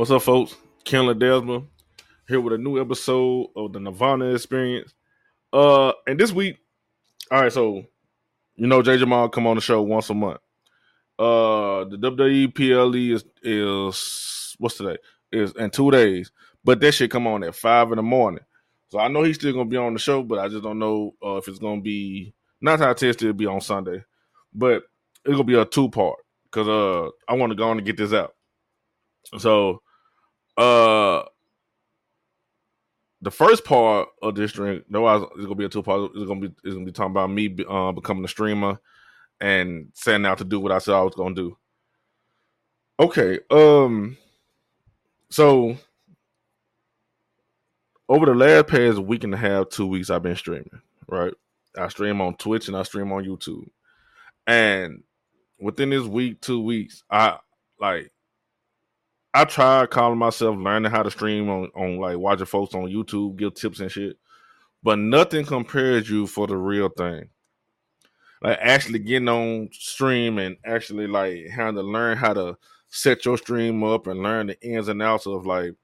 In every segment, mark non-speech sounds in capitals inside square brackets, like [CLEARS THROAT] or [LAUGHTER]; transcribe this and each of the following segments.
What's up, folks? Ken Ledesma here with a new episode of the Nerdvana Experience. Uh, and this week, all right, so you know Jay Jamal come on the show once a month. Uh, the WWE PLE is is what's today? Is in two days, but that should come on at five in the morning. So I know he's still gonna be on the show, but I just don't know uh, if it's gonna be not how I test it be on Sunday, but it's gonna be a two part because uh I want to go on and get this out. So uh the first part of this drink, no, it's gonna be a two part. It's gonna be it's gonna be talking about me uh, becoming a streamer and setting out to do what I said I was gonna do. Okay, um, so over the last past week and a half, two weeks, I've been streaming. Right, I stream on Twitch and I stream on YouTube, and within this week, two weeks, I like I tried calling myself learning how to stream on, on like watching folks on YouTube, give tips and shit. But nothing compares you for the real thing. Like actually getting on stream and actually like having to learn how to set your stream up and learn the ins and outs of like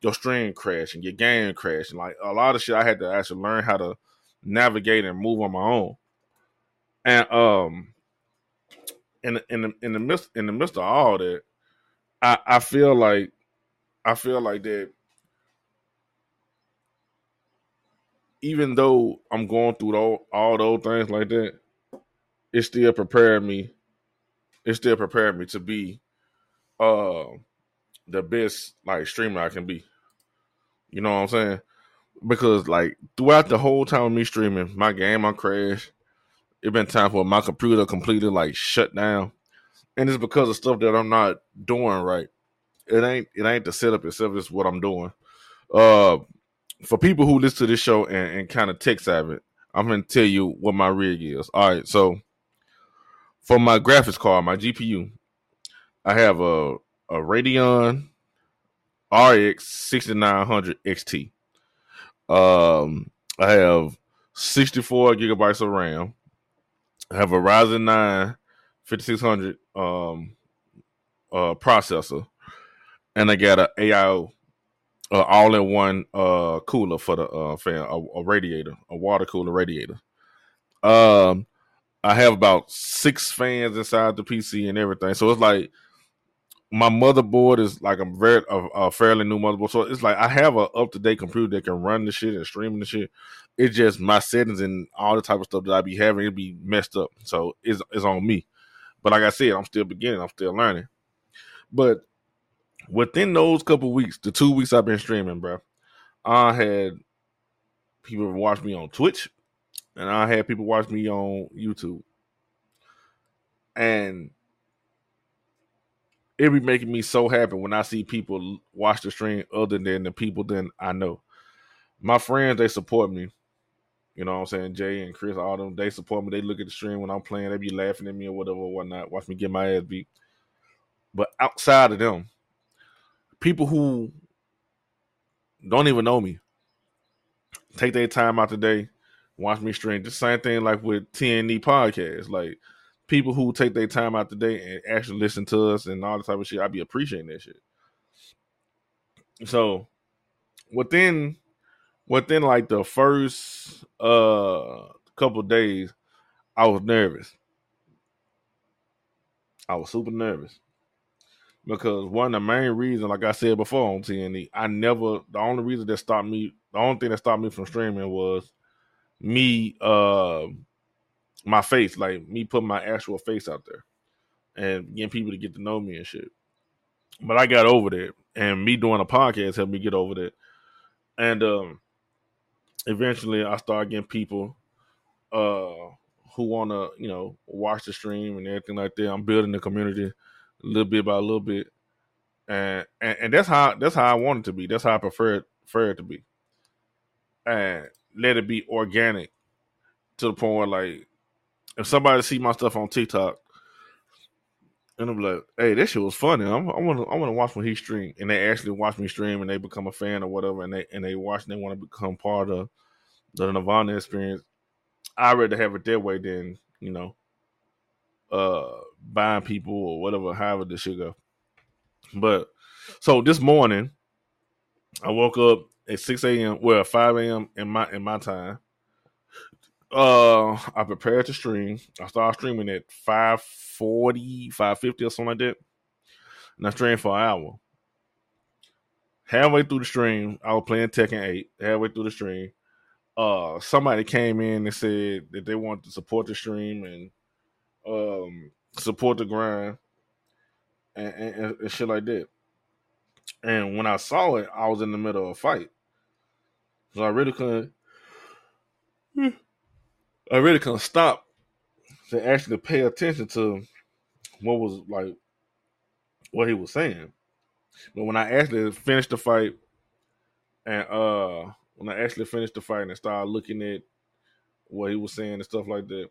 your stream crashing, your game crashing. Like a lot of shit I had to actually learn how to navigate and move on my own. And um in in the in the midst in the midst of all that, I, I feel like I feel like that even though I'm going through all, all those things like that, it still prepared me. It still prepared me to be uh the best like streamer I can be. You know what I'm saying? Because like throughout the whole time of me streaming, my game on crash. It been time for my computer completely like shut down and it's because of stuff that I'm not doing right. It ain't it ain't the setup itself. It's what I'm doing. Uh, for people who listen to this show and, and kind of tech savvy, I'm gonna tell you what my rig is. All right, so for my graphics card, my GPU, I have a a Radeon RX 6900 XT. Um, I have 64 gigabytes of RAM. I have a Ryzen 9 5600 um uh processor and I got a AIO uh, all in one uh cooler for the uh fan a, a, radiator, a water cooler radiator. Um I have about six fans inside the PC and everything. So it's like my motherboard is like a very a, a fairly new motherboard. So it's like I have a up to date computer that can run the shit and streaming the shit. It's just my settings and all the type of stuff that I be having it be messed up. So it's it's on me. But like I said, I'm still beginning. I'm still learning. But within those couple weeks, the two weeks I've been streaming, bro, I had people watch me on Twitch, and I had people watch me on YouTube, and it be making me so happy when I see people watch the stream other than the people that I know. My friends, they support me. You know what I'm saying? Jay and Chris, all them, they support me. They look at the stream when I'm playing. They be laughing at me or whatever, or whatnot. Watch me get my ass beat. But outside of them, people who don't even know me take their time out today, watch me stream. The same thing like with TNE podcast. Like people who take their time out today and actually listen to us and all the type of shit. I be appreciating that shit. So within within like the first uh couple days, I was nervous. I was super nervous because one of the main reasons, like I said before on TNE, I never. The only reason that stopped me, the only thing that stopped me from streaming was me, uh, my face, like me putting my actual face out there and getting people to get to know me and shit. But I got over that, and me doing a podcast helped me get over that. And um, eventually I start getting people uh who want to you know watch the stream and everything like that. I'm building the community little bit by little bit, and and, and that's how that's how I want it to be. That's how I prefer it, prefer it to be, and let it be organic to the point where like if somebody see my stuff on TikTok. And I'm like, hey, this shit was funny. I'm, I want to, I want to watch when he stream, and they actually watch me stream, and they become a fan or whatever, and they and they watch, and they want to become part of the Nerdvana experience, I'd rather have it that way than, you know, uh buying people or whatever, however this should go. But So this morning, I woke up at six a.m. Well, five a.m. in my in my time. Uh, I prepared to stream. I started streaming at 540, 550 or something like that. And I streamed for an hour. Halfway through the stream, I was playing Tekken 8. Halfway through the stream, uh, somebody came in and said that they wanted to support the stream and um support the grind and, and, and shit like that. And when I saw it, I was in the middle of a fight. So I really couldn't I really couldn't stop to actually pay attention to what was like what he was saying. But when I actually finished the fight and uh when I actually finished the fight and started looking at what he was saying and stuff like that,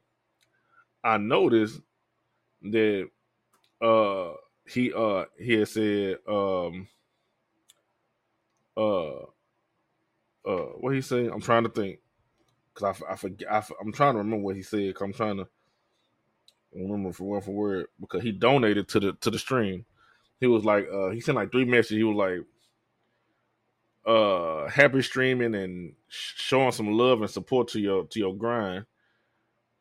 I noticed that uh he uh he had said um uh uh what he saying? I'm trying to think because I, I forget I, am trying to remember what he said. i I'm trying to remember for word for word because he donated to the to the stream. He was like uh he sent like three messages. He was like uh happy streaming and showing some love and support to your to your grind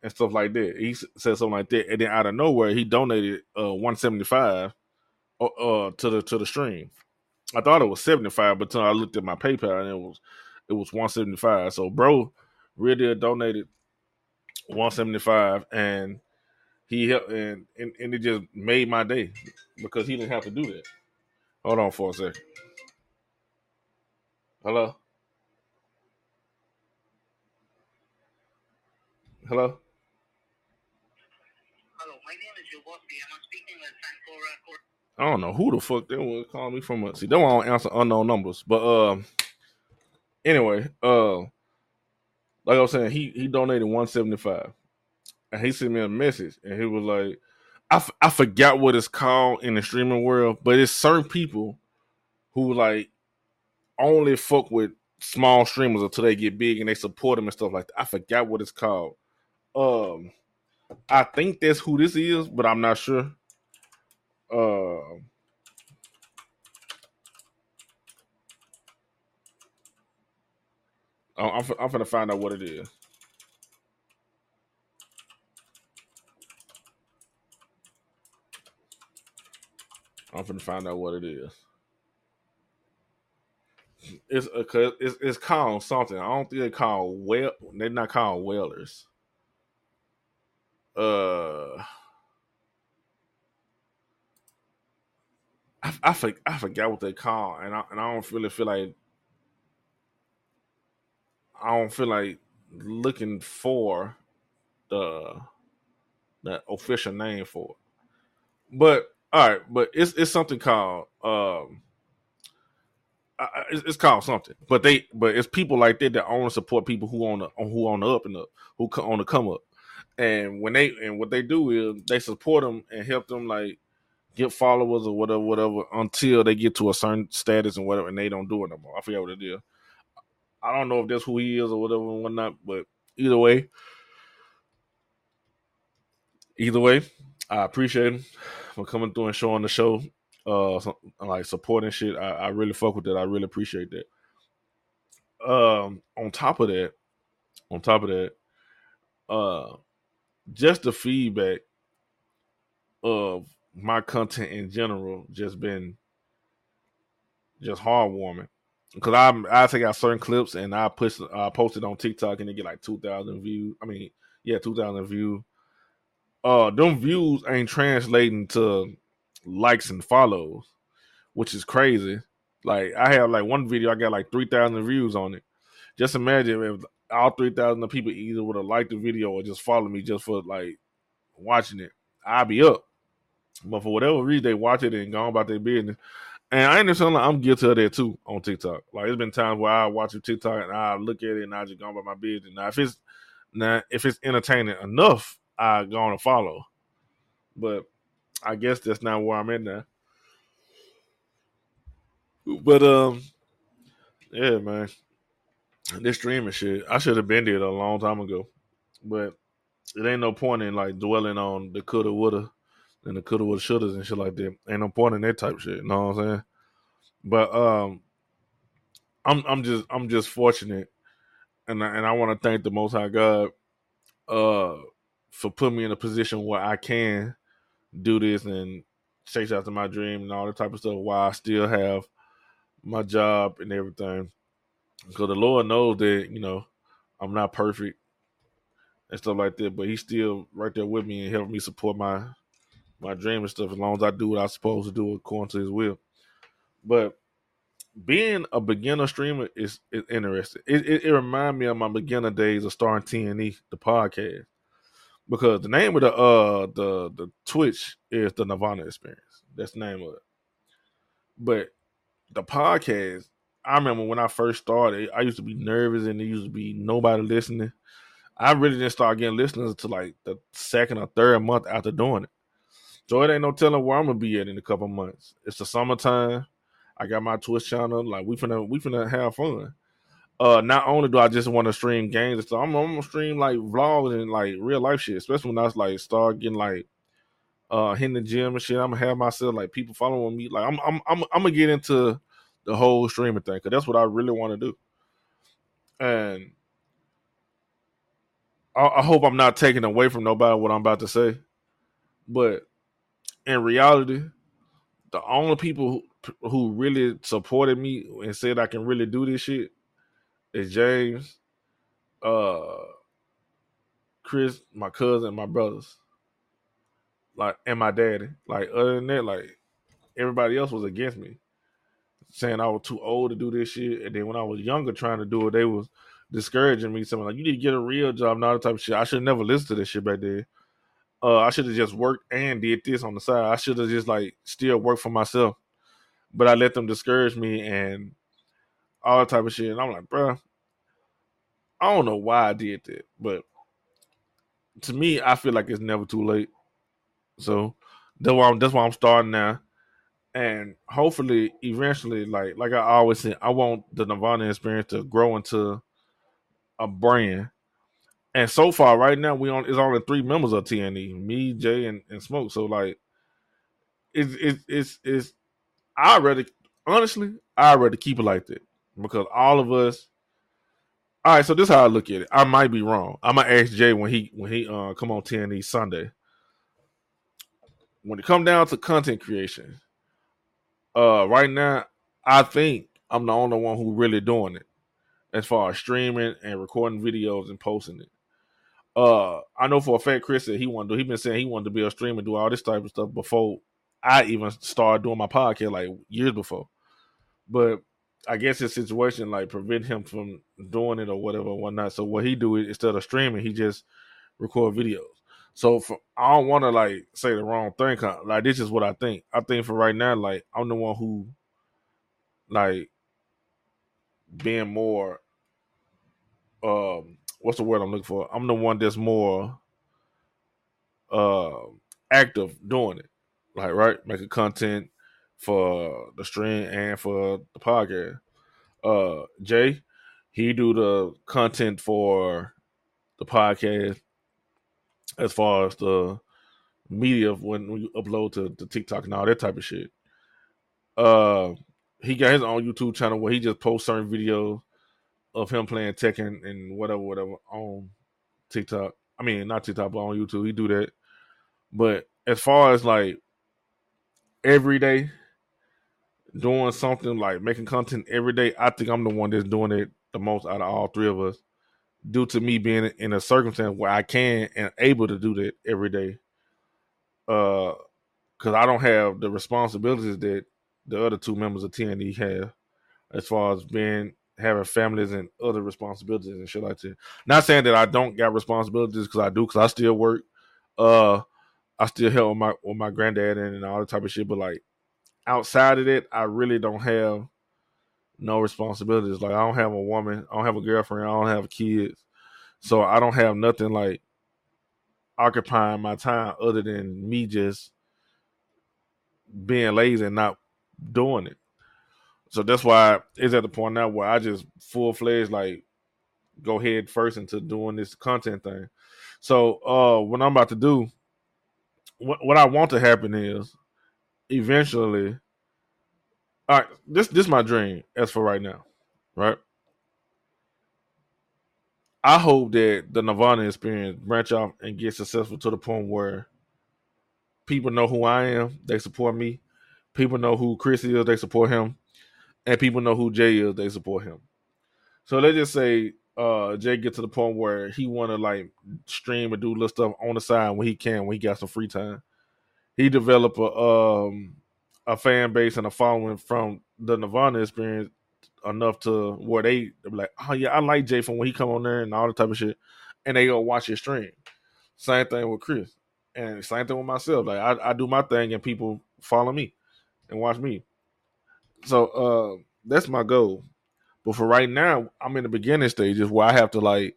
and stuff like that. He said something like that, and then out of nowhere, he donated uh 175 uh, uh to the to the stream. I thought it was 75, but until I looked at my PayPal and it was it was 175. So bro really donated 175 and he helped and, and and it just made my day because he didn't have to do that. Hold on for a second. Hello? Hello? Hello, my name is Yobosi. Am I speaking with Sankora? I don't know who the fuck they was calling me from. See, they won't answer unknown numbers. But uh, anyway, uh, like I was saying, he he donated one seventy five, and he sent me a message, and he was like, I, f- I forgot what it's called in the streaming world, but it's certain people who like only fuck with small streamers until they get big and they support them and stuff like that. I forgot what it's called. Um, I think that's who this is, but I'm not sure. Uh, I'm, I'm gonna find out what it is. I'm gonna find out what it is. It's a, it's it's called something. I don't think they call well. They're not called whalers. Uh, I I, I forgot what they call, and I and I don't really feel like I don't feel like looking for the the official name for it. But all right, but it's it's something called um it's, it's, called something, but they but it's people like that that only support people who on the who on the up and up who on the come up, and when they and what they do is they support them and help them like get followers or whatever whatever until they get to a certain status and whatever, and they don't do it no more. I forget what it is. I don't know if that's who he is or whatever and whatnot, but either way, either way, I appreciate him for coming through and showing the show, uh, like supporting shit. I, I really fuck with that. I really appreciate that. Um, on top of that, on top of that, uh, just the feedback of my content in general just been just heartwarming because I'm I take out certain clips and I push I post it on TikTok and they get like two thousand views. I mean, yeah, two thousand views. Uh, them views ain't translating to likes and follows, which is crazy. Like I have like one video I got like three thousand views on it. Just imagine if all three thousand people either would have liked the video or just followed me just for like watching it. I'd be up. But for whatever reason, they watch it and gone about their business. And I understand like I'm guilty of that too on TikTok. Like it's been times where I watch a TikTok and I look at it and I just go about my business. Now if it's now if it's entertaining enough, I go on follow. But I guess that's not where I'm at now. But um, yeah, man, this streaming shit, I should have been there a long time ago. But it ain't no point in like dwelling on the coulda, woulda, and the coulda, woulda, shouldas and shit like that. Ain't no point in that type shit. You know what I'm saying? But um, I'm I'm just I'm just fortunate, and I, and I want to thank the Most High God, uh, for putting me in a position where I can do this and chase after my dream and all that type of stuff while I still have my job and everything. Because the Lord knows that you know I'm not perfect and stuff like that, but He's still right there with me and helping me support my my dream and stuff as long as I do what I'm supposed to do according to His will. But being a beginner streamer is, is interesting. It, it, it reminds me of my beginner days of starting TNE, the podcast, because the name of the uh the the Twitch is the Nerdvana Experience. That's the name of it. But the podcast, I remember when I first started, I used to be nervous and there used to be nobody listening. I really didn't start getting listeners until like the second or third month after doing it. So it ain't no telling where I'm gonna be at in a couple months. It's the summertime. I got my Twitch channel. Like we finna we finna have fun. Uh, not only do I just want to stream games and stuff, I'm, I'm, gonna stream like vlogs and like real life shit. Especially when I was like start getting like uh hitting the gym and shit. I'm gonna have myself like people following me. Like I'm I'm I'm, I'm gonna get into the whole streaming thing because that's what I really want to do. And I, I hope I'm not taking away from nobody what I'm about to say, but in reality, the only people who, who really supported me and said I can really do this shit is James, uh, Chris, my cousin, my brothers, like, and my daddy. Like, other than that, like, everybody else was against me, saying I was too old to do this shit. And then when I was younger, trying to do it, they was discouraging me, Something like, "You need to get a real job, not the type of shit." I should never listen to this shit back then. Uh, I should have just worked and did this on the side. I should have just like still worked for myself, but I let them discourage me and all that type of shit. And I'm like, bro, I don't know why I did that, but to me, I feel like it's never too late. So that's why I'm, that's why I'm starting now, and hopefully, eventually, like like I always say, I want the Nerdvana experience to grow into a brand and so far, right now, we on is only three members of TNE, me, Jay, and, and Smoke. So like, it's it's it's it's I rather honestly, I rather keep it like that because all of us. All right, so this is how I look at it. I might be wrong. I'm gonna ask Jay when he when he uh come on TNE Sunday. When it come down to content creation, uh, right now, I think I'm the only one who really doing it as far as streaming and recording videos and posting it. Uh, I know for a fact Chris said he wanted to. He been saying he wanted to be a streamer, do all this type of stuff before I even started doing my podcast, like years before. But I guess his situation like prevent him from doing it or whatever, or whatnot. So what he do is instead of streaming, he just record videos. So for, I don't want to like say the wrong thing. Like this is what I think. I think for right now, like I'm the one who, like, being more um what's the word I'm looking for? I'm the one that's more uh active doing it. Like right, making content for the stream and for the podcast. Uh Jay, he do the content for the podcast as far as the media when we upload to, to TikTok and all that type of shit. Uh he got his own YouTube channel where he just posts certain videos of him playing Tekken and whatever, whatever on TikTok. I mean, not TikTok, but on YouTube. He do that. But as far as like every day doing something like making content every day, I think I'm the one that's doing it the most out of all three of us. Due to me being in a circumstance where I can and able to do that every day. Uh because I don't have the responsibilities that the other two members of TNE have as far as being having families and other responsibilities and shit like that. Not saying that I don't got responsibilities because I do, because I still work. Uh, I still help with my with my granddad and, and all that type of shit. But like outside of it, I really don't have no responsibilities. Like I don't have a woman, I don't have a girlfriend, I don't have kids, so I don't have nothing like occupying my time other than me just being lazy and not doing it. So that's why it's at the point now where I just full fledged like go head first into doing this content thing. So uh what I'm about to do, what what I want to happen is eventually All right, this this is my dream as for right now, right? I hope that the Nerdvana experience branch off and get successful to the point where people know who I am, they support me. People know who Chris is, they support him, and people know who Jay is, they support him. So let's just say uh Jay get to the point where he want to like stream and do little stuff on the side when he can, when he got some free time. He develop a um a fan base and a following from the Nerdvana experience enough to where they like, oh yeah, I like Jay from when he come on there and all the type of shit, and they go watch his stream. Same thing with Chris, and same thing with myself. Like I, I do my thing and people follow me and watch me. So uh that's my goal. But for right now, I'm in the beginning stages where I have to like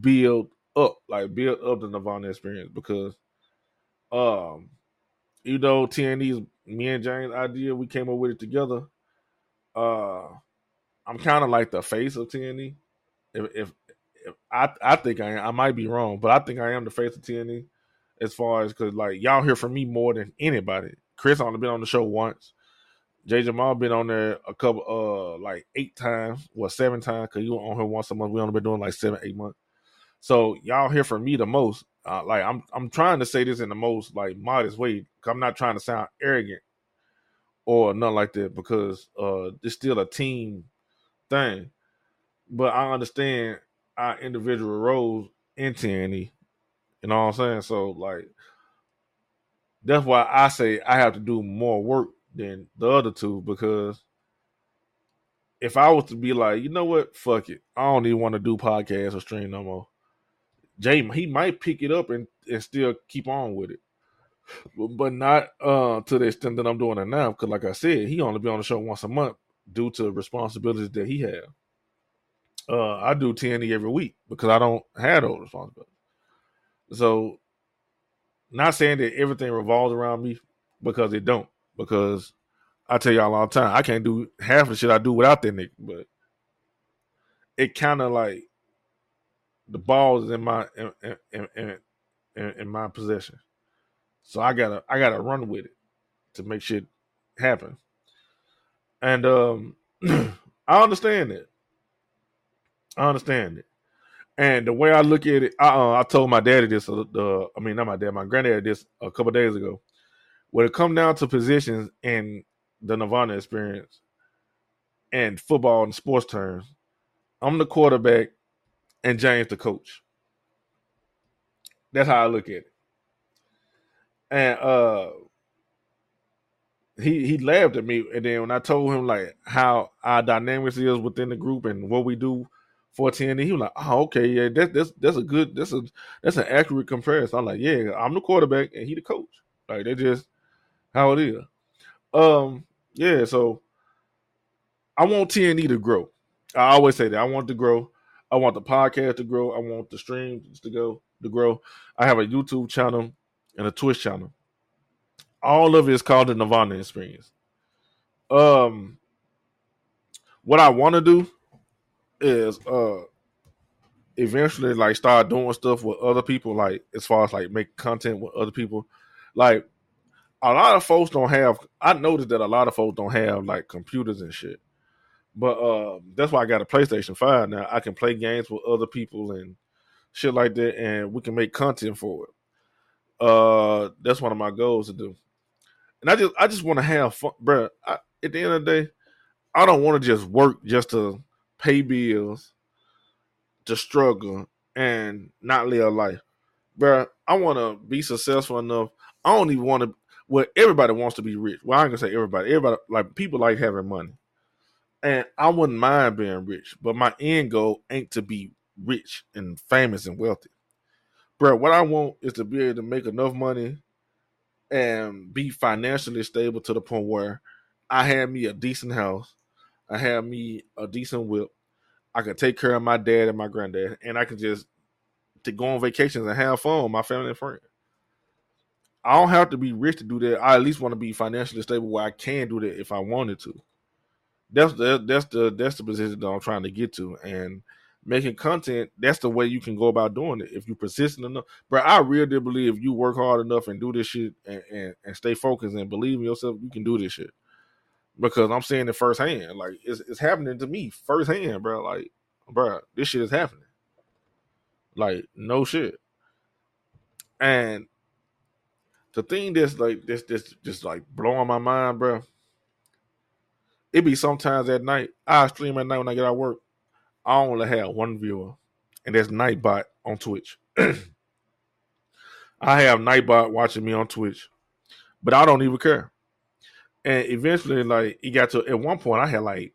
build up, like build up the Nerdvana experience because um you know TNE's me and James idea, we came up with it together. Uh I'm kind of like the face of TNE. If, if if I I think I am, I might be wrong, but I think I am the face of TNE as far as because like y'all hear from me more than anybody. Chris only been on the show once. Jay Jamal been on there a couple uh like eight times, well seven times because you were on here once a month. We only been doing like seven eight months. So y'all hear from me the most. Uh, like I'm I'm trying to say this in the most like modest way. I'm not trying to sound arrogant or nothing like that because uh it's still a team thing. But I understand our individual roles in TNE. You know what I'm saying? So like that's why I say I have to do more work than the other two because if I was to be like, you know what, fuck it, I don't even want to do podcasts or stream no more. Jay, he might pick it up and, and still keep on with it, but, not uh, to the extent that I'm doing it now. Because, like I said, he only be on the show once a month due to responsibilities that he have. Uh, I do TNE every week because I don't have those responsibilities. So, not saying that everything revolves around me because it don't. Because I tell y'all all the time, I can't do half the shit I do without that nigga. But it kind of like the ball is in my in, in, in, in, my possession. So I gotta I gotta run with it to make shit happen. And um [CLEARS THROAT] I understand it. I understand it. And the way I look at it, I, uh, I told my daddy this. Uh, uh, I mean, not my dad, my granddad this a couple days ago. When it come down to positions in the Nerdvana experience and football and sports terms, I'm the quarterback and James the coach. That's how I look at it. And uh he he laughed at me and then when I told him like how our dynamics is within the group and what we do for TNE, he was like, Oh, okay, yeah, that's that's that's a good that's a that's an accurate comparison. I'm like, Yeah, I'm the quarterback and he the coach. Like they just how it is. Um, yeah, so I want TNE to grow. I always say that I want to grow. I want the podcast to grow. I want the streams to go to grow. I have a YouTube channel and a Twitch channel. All of it is called the Nerdvana Experience. Um, what I want to do is uh eventually like start doing stuff with other people, like as far as like make content with other people. Like a lot of folks don't have. I noticed that a lot of folks don't have like computers and shit. But uh, that's why I got a PlayStation Five now. I can play games with other people and shit like that, and we can make content for it. Uh, that's one of my goals to do. And I just, I just want to have fun, bro. At the end of the day, I don't want to just work just to pay bills, to struggle, and not live a life, bro. I want to be successful enough. I don't even want to. Well, everybody wants to be rich. Well, I'm gonna say everybody. Everybody like people like having money and I wouldn't mind being rich, but my end goal ain't to be rich and famous and wealthy. Bro, what I want is to be able to make enough money and be financially stable to the point where I have me a decent house, I have me a decent whip, I can take care of my dad and my granddad, and I can just to go on vacations and have fun with my family and friends. I don't have to be rich to do that. I at least want to be financially stable where I can do that if I wanted to that's the that's the that's the position that I'm trying to get to. And making content, that's the way you can go about doing it. If you persistent enough. But I really do believe if you work hard enough and do this shit and, and, and stay focused and believe in yourself, you can do this shit. because I'm seeing it firsthand. Like it's it's happening to me firsthand, bro. Like, bro, this shit is happening. Like, no shit. And the thing that's like this this just like blowing my mind, bro. It be sometimes at night. I stream at night when I get out of work. I only have one viewer, and that's Nightbot on Twitch. [CLEARS THROAT] I have Nightbot watching me on Twitch, but I don't even care. And eventually, like it got to at one point, I had like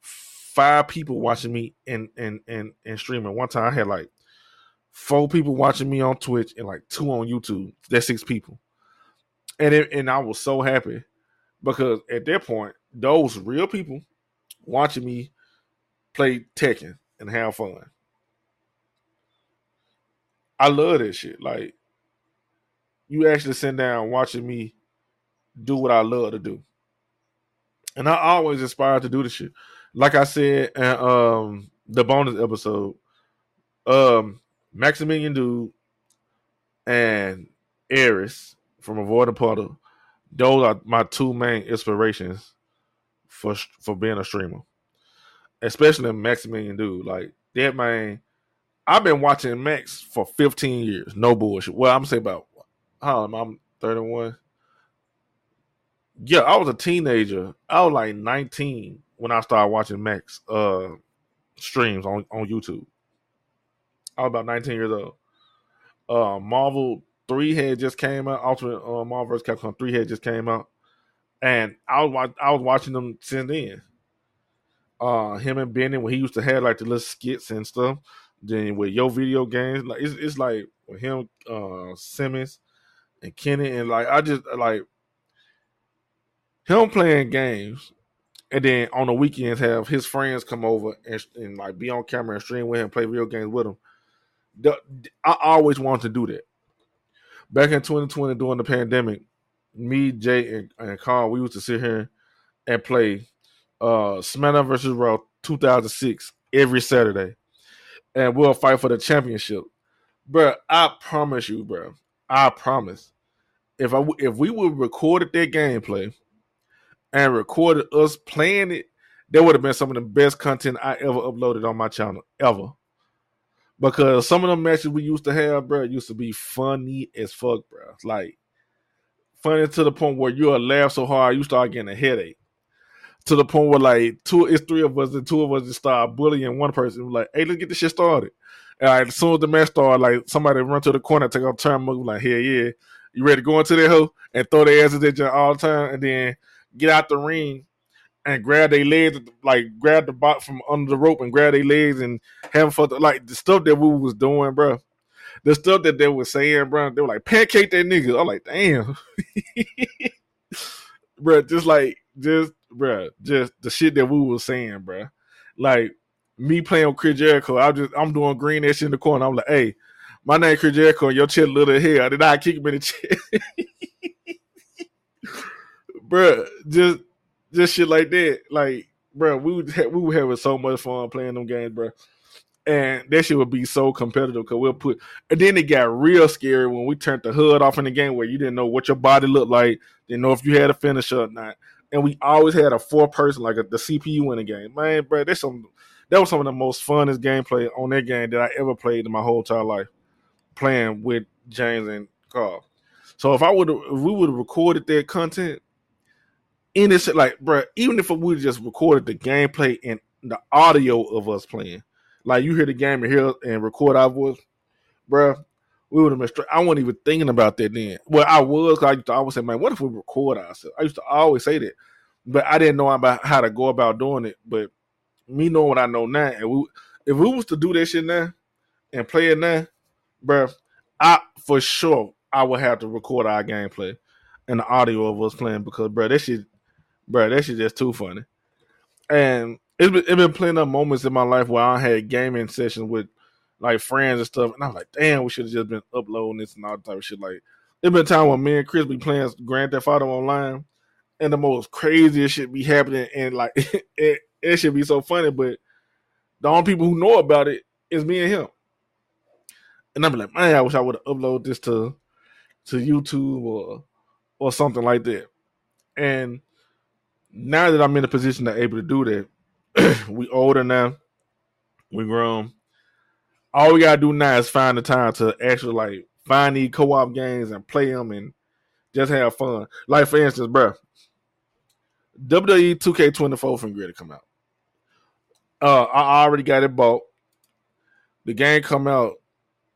five people watching me and and and and streaming. One time, I had like four people watching me on Twitch and like two on YouTube. That's six people, and it, and I was so happy because at that point, those real people watching me play Tekken and have fun. I love that shit. Like you actually sit down watching me do what I love to do. And I always aspire to do the shit. Like I said in um the bonus episode, um Maximilian Dood and Aris from Avoid Puddle, those are my two main inspirations for for being a streamer. Especially Maximilian Dood. Like that man, I've been watching Max for 15 years. No bullshit. Well, I'm saying about how I'm 31 yeah, I was a teenager. I was like 19 when I started watching Max uh streams on, on YouTube. I was about 19 years old. Uh Marvel 3 had just came out. Ultimate uh, Marvel vs. Capcom 3 had just came out. And I was I was watching them since then. Uh him and Benny when he used to have like the little skits and stuff. Then with your video games, like it's, it's like with him, uh Simmons and Kenny, and like I just like him playing games and then on the weekends have his friends come over and, and like be on camera and stream with him, play real games with him. The, I always wanted to do that. Back in 2020 during the pandemic, me, Jay, and, and Carl, we used to sit here and play uh versus Raw 2006 every Saturday, and we'll fight for the championship. Bro, I promise you, bro, I promise. If I if we would recorded that gameplay and recorded us playing it, that would have been some of the best content I ever uploaded on my channel ever. Because some of the matches we used to have, bro, used to be funny as fuck, bro. Like funny to the point where you'll laugh so hard you start getting a headache. To the point where like two, it's three of us, and two of us just start bullying one person. We're like, hey, let's get this shit started. And like, as soon as the match started, like somebody run to the corner, take a turn, move, like, hell yeah, you ready to go into that hoe and throw their asses at you all the time, and then get out the ring and grab their legs, like grab the bot from under the rope and grab their legs and have for the, like the stuff that we was doing, bro. The stuff that they were saying, bro, they were like pancake that nigga. I'm like, damn, [LAUGHS] bro. Just like, just, bro, just the shit that we was saying, bro. Like me playing with Chris Jericho, I just, I'm doing green shit in the corner. I'm like, hey, my name Chris Jericho, and your chest little hair. Did I kick him in the [LAUGHS] chest? bro, just just shit like that. Like, bro, we would we were having so much fun playing them games, bro. And that shit would be so competitive because we'll put. And then it got real scary when we turned the hood off in the game where you didn't know what your body looked like, didn't know if you had a finisher or not. And we always had a four person like a, the CPU in the game, man, bro. That's some. That was some of the most funnest gameplay on that game that I ever played in my whole entire life, playing with James and Carl. So if I would, if we would have recorded that content, innocent, like, bro, even if we just recorded the gameplay and the audio of us playing, like you hear the game and hear and record our voice, bro, we would have been straight. I wasn't even thinking about that then. Well, I was, I used to always say, man, what if we record ourselves? I used to always say that, but I didn't know about how to go about doing it. But me knowing what I know now, and we, if we was to do that shit now and play it now, bro, I for sure I would have to record our gameplay and the audio of us playing because, bro, that shit bro, that shit just too funny. And it's been, it been plenty of moments in my life where I had gaming sessions with like friends and stuff, and I'm like, damn, we should have just been uploading this and all that type of shit. Like, it been a time when me and Chris be playing Grand Theft Auto online, and the most craziest shit be happening, and like [LAUGHS] it, it should be so funny, but the only people who know about it is me and him. And I'm like, man, I wish I would have uploaded this to to YouTube or or something like that. And now that I'm in a position to able to do that, [CLEARS THROAT] we older now, we grown. All we gotta do now is find the time to actually like find these co-op games and play them and just have fun. Like for instance, bro, WWE 2K24 from Grid to come out. Uh, I already got it bought. The game come out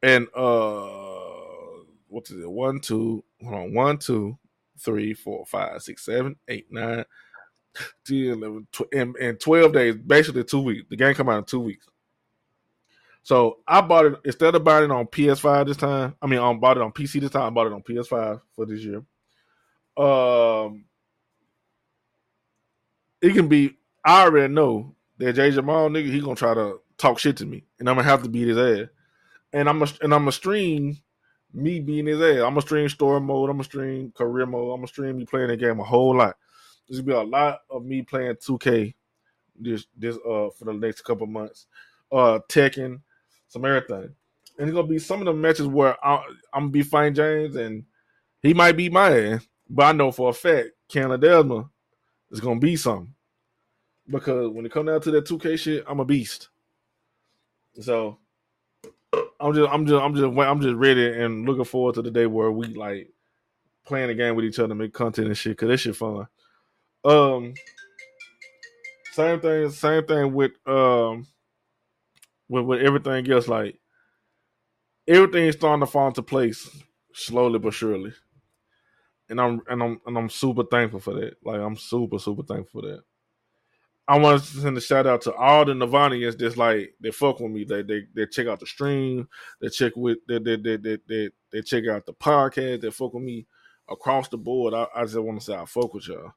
and uh, what is it? One, two, hold on, one, two, three, four, five, six, seven, eight, nine, 10, 11, 12, in, in 12 days, basically two weeks. The game come out in two weeks. So I bought it instead of buying it on PS5 this time. I mean, I bought it on PC this time. I bought it on PS5 for this year. Um, it can be. I already know that Jay Jamal nigga, he gonna try to talk shit to me, and I'm gonna have to beat his ass. And I'm a, and I'm gonna stream me being his ass. I'm gonna stream story mode. I'm gonna stream career mode. I'm gonna stream me playing the game a whole lot. There's gonna be a lot of me playing 2K this this uh for the next couple months. Uh, Tekken, some everything, and it's gonna be some of the matches where I, I'm gonna be fighting James, and he might beat my ass, but I know for a fact Ken Ledesma is gonna be something because when it comes down to that 2K shit, I'm a beast. So I'm just I'm just I'm just I'm just ready and looking forward to the day where we like playing a game with each other, make content and shit, cause that shit fun. Um same thing, same thing with um with, with everything else, like everything's starting to fall into place slowly but surely. And I'm and I'm and I'm super thankful for that. Like I'm super, super thankful for that. I want to send a shout out to all the Nerdvanians that's like they fuck with me. They they they check out the stream. They check with they they they they, they, they check out the podcast. They fuck with me across the board. I, I just want to say I fuck with y'all.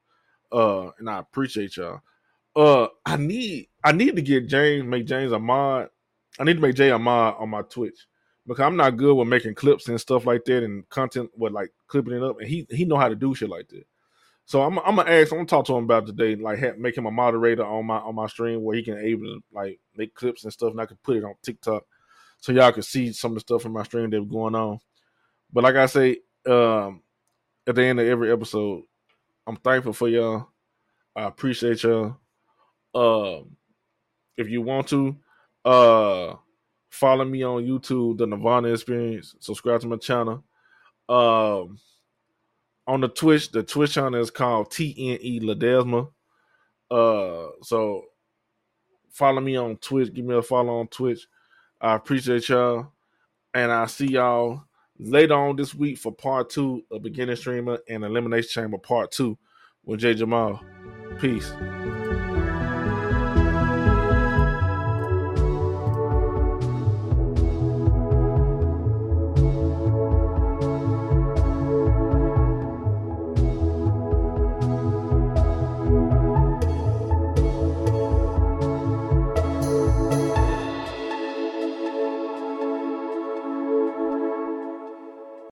Uh, and I appreciate y'all. Uh, I need I need to get James make James a mod. I need to make Jay a mod on my Twitch because I'm not good with making clips and stuff like that and content with like clipping it up. And he he know how to do shit like that. So I'm, I'm gonna ask. I'm gonna talk to him about today. Like have, make him a moderator on my on my stream where he can able to like make clips and stuff, and I can put it on TikTok so y'all can see some of the stuff from my stream that's going on. But like I say, um, at the end of every episode, I'm thankful for y'all. I appreciate y'all. Um, if you want to, uh, follow me on YouTube, the Nerdvana Experience. Subscribe to my channel. Um on the Twitch, the Twitch channel is called TNE Ledesma. Uh, so follow me on Twitch. Give me a follow on Twitch. I appreciate y'all, and I'll see y'all later on this week for part two of Beginning Streamer and Elimination Chamber Part Two with Jay Jamal. Peace.